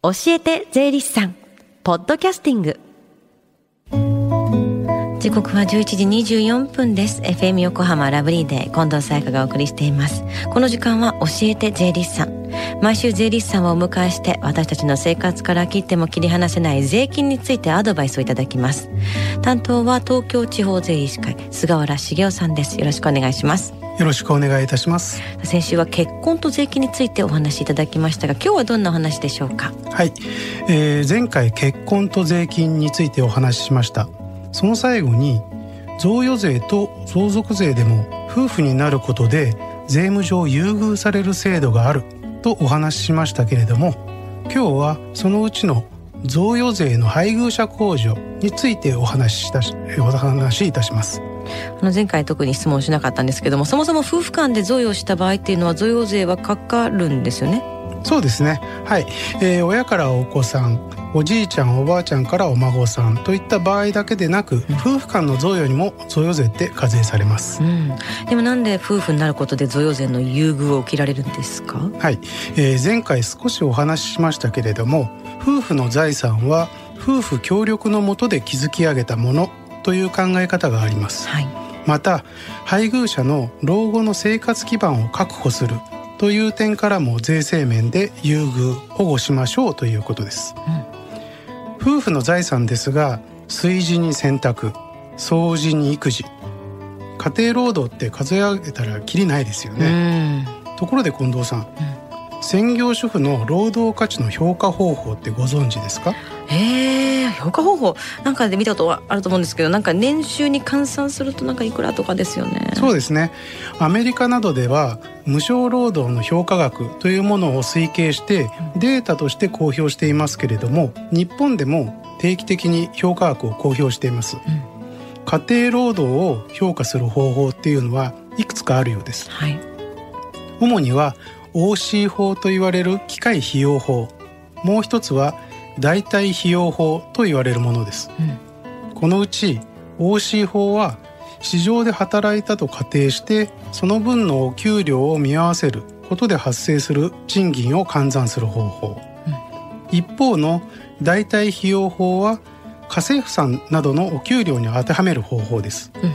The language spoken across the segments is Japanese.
教えて税理士さん。ポッドキャスティング。時刻は11時24分です。FM 横浜ラブリーで近藤沙耶香がお送りしています。この時間は教えて税理士さん。毎週税理士さんをお迎えして私たちの生活から切っても切り離せない税金についてアドバイスをいただきます。担当は東京地方税理士会菅原茂雄さんです。よろしくお願いします。よろしくお願いいたします。先週は結婚と税金についてお話しいただきましたが今日はどんなお話でしょうか？はい、えー、前回結婚と税金についてお話ししました。その最後に贈与税と相続税でも夫婦になることで税務上優遇される制度があるとお話ししましたけれども今日はそのうちの贈与税の配偶者控除についてお話ししたお話しいたしますあの前回特に質問しなかったんですけどもそもそも夫婦間で贈与した場合っていうのは贈与税はかかるんですよね？そうですね。はい、えー、親からお子さんおじいちゃんおばあちゃんからお孫さんといった場合だけでなく、うん、夫婦間の贈与にも贈与税って課税されます、うん、でもなんで夫婦になることで贈与税の優遇を受けられるんですか？はい、えー、前回少しお話ししましたけれども夫婦の財産は夫婦協力のもとで築き上げたものという考え方があります、はい、また配偶者の老後の生活基盤を確保するという点からも税制面で優遇保護しましょうということです、うん、夫婦の財産ですが炊事に洗濯掃除に育児家庭労働って数え上げたらきりないですよね、ところで近藤さん、うん専業主婦の労働価値の評価方法ってご存知ですか？えー、評価方法なんかで見たことはあると思うんですけどなんか年収に換算するとなんかいくらとかですよね。そうですね。アメリカなどでは無償労働の評価額というものを推計してデータとして公表していますけれども日本でも定期的に評価額を公表しています、うん、家庭労働を評価する方法っていうのはいくつかあるようです、はい、主には OC 法と言われる機械費用法。もう一つは代替費用法と言われるものです、うん、このうち OC 法は市場で働いたと仮定してその分のお給料を見合わせることで発生する賃金を換算する方法、うん、一方の代替費用法は家政婦さんなどのお給料に当てはめる方法です、うん、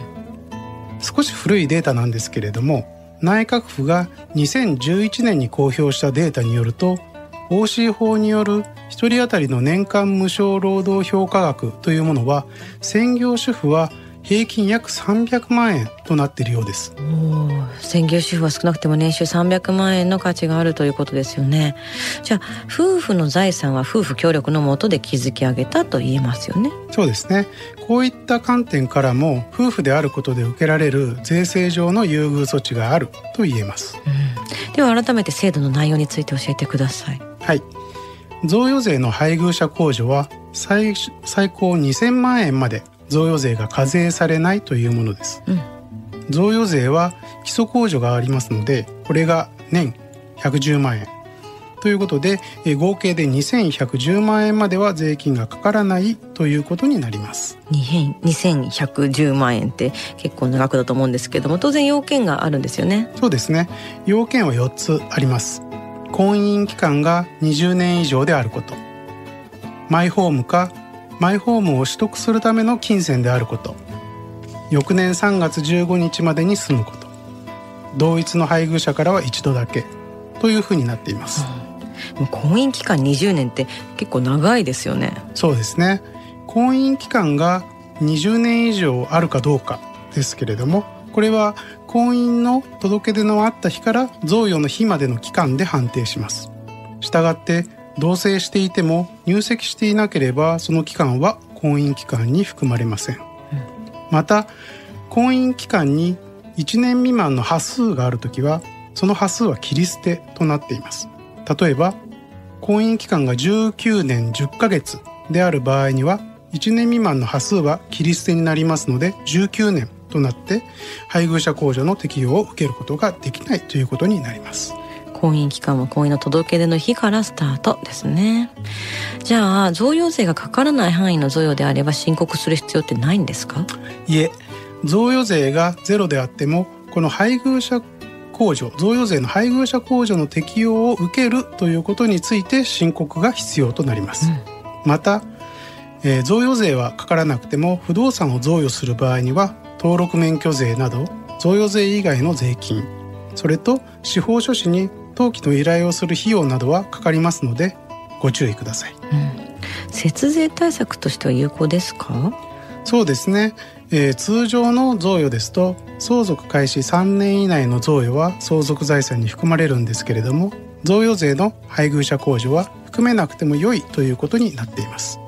少し古いデータなんですけれども内閣府が2011年に公表したデータによると OC 法による1人当たりの年間無償労働評価額というものは専業主婦は平均約300万円となっているようです。専業主婦は少なくても年収300万円の価値があるということですよね。じゃあ夫婦の財産は夫婦協力のもとで築き上げたと言えますよね。そうですね。こういった観点からも夫婦であることで受けられる税制上の優遇措置があると言えます、うん、では改めて制度の内容について教えてください。はい。贈与税の配偶者控除は最最高2000万円まで贈与税が課税されないというものです、うん、贈与税は基礎控除がありますのでこれが年110万円。ということで合計で2110万円までは税金がかからないということになります。2110万円って結構長くだと思うんですけども当然要件があるんですよね。そうですね。要件は4つあります。婚姻期間が20年以上であること。マイホームかマイホームを取得するための金銭であること。翌年3月15日までに住むこと。同一の配偶者からは一度だけ。というふうになっています、うん、婚姻期間20年って結構長いですよね。そうですね。婚姻期間が20年以上あるかどうかですけれどもこれは婚姻の届け出のあった日から贈与の日までの期間で判定します。したがって同棲していても入籍していなければその期間は婚姻期間に含まれません、うん、また婚姻期間に1年未満の端数があるときはその端数は切り捨てとなっています。例えば婚姻期間が19年10ヶ月である場合には1年未満の端数は切り捨てになりますので19年となって配偶者控除の適用を受けることができないということになります。婚姻期間は婚姻の届け出の日からスタートですね。じゃあ贈与税がかからない範囲の贈与であれば申告する必要ってないんですか？いえ贈与税がゼロであってもこの配偶者控控除贈与税の配偶者控除の適用を受けるということについて申告が必要となります、うん、また、えー、贈与税はかからなくても不動産を贈与する場合には登録免許税など贈与税以外の税金それと司法書士に登記の依頼をする費用などはかかりますのでご注意ください、うん、節税対策としては有効ですか？そうですね、えー、通常の贈与ですと相続開始3年以内の贈与は相続財産に含まれるんですけれども贈与税の配偶者控除は含めなくても良いということになっています。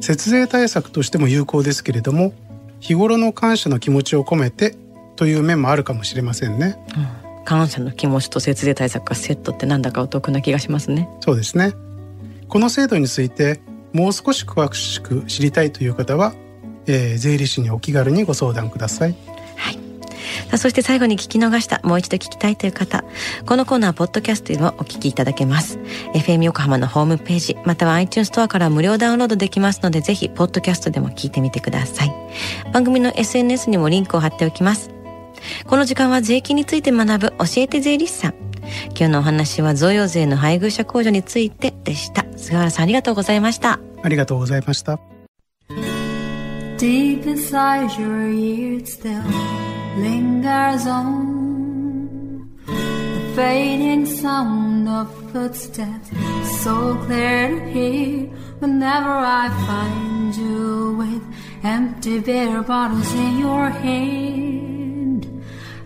節税対策としても有効ですけれども日頃の感謝の気持ちを込めてという面もあるかもしれませんね、うん、感謝の気持ちと節税対策がセットってなんだかお得な気がしますねそうですねこの制度についてもう少し詳しく知りたいという方は、えー、税理士にお気軽にご相談ください。はい。さあ、そして最後に聞き逃した、もう一度聞きたいという方、このコーナー、ポッドキャストでもお聞きいただけます。FM 横浜のホームページ、または iTunes ストアから無料ダウンロードできますので、ぜひ、ポッドキャストでも聞いてみてください。番組の SNS にもリンクを貼っておきます。この時間は税金について学ぶ教えて税理士さん。今日のお話は贈与税の配偶者控除についてでした。菅原さんありがとうございました。ありがとうございました。Deep inside your ears still lingers on the fading sound of footsteps so clear to hear whenever I find you with empty beer bottles in your hand.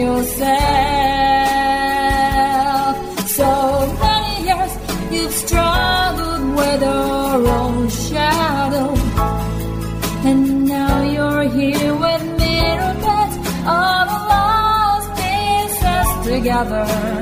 yourself. So many years you've struggled with your own shadow, and now you're here with me, of lost pieces together.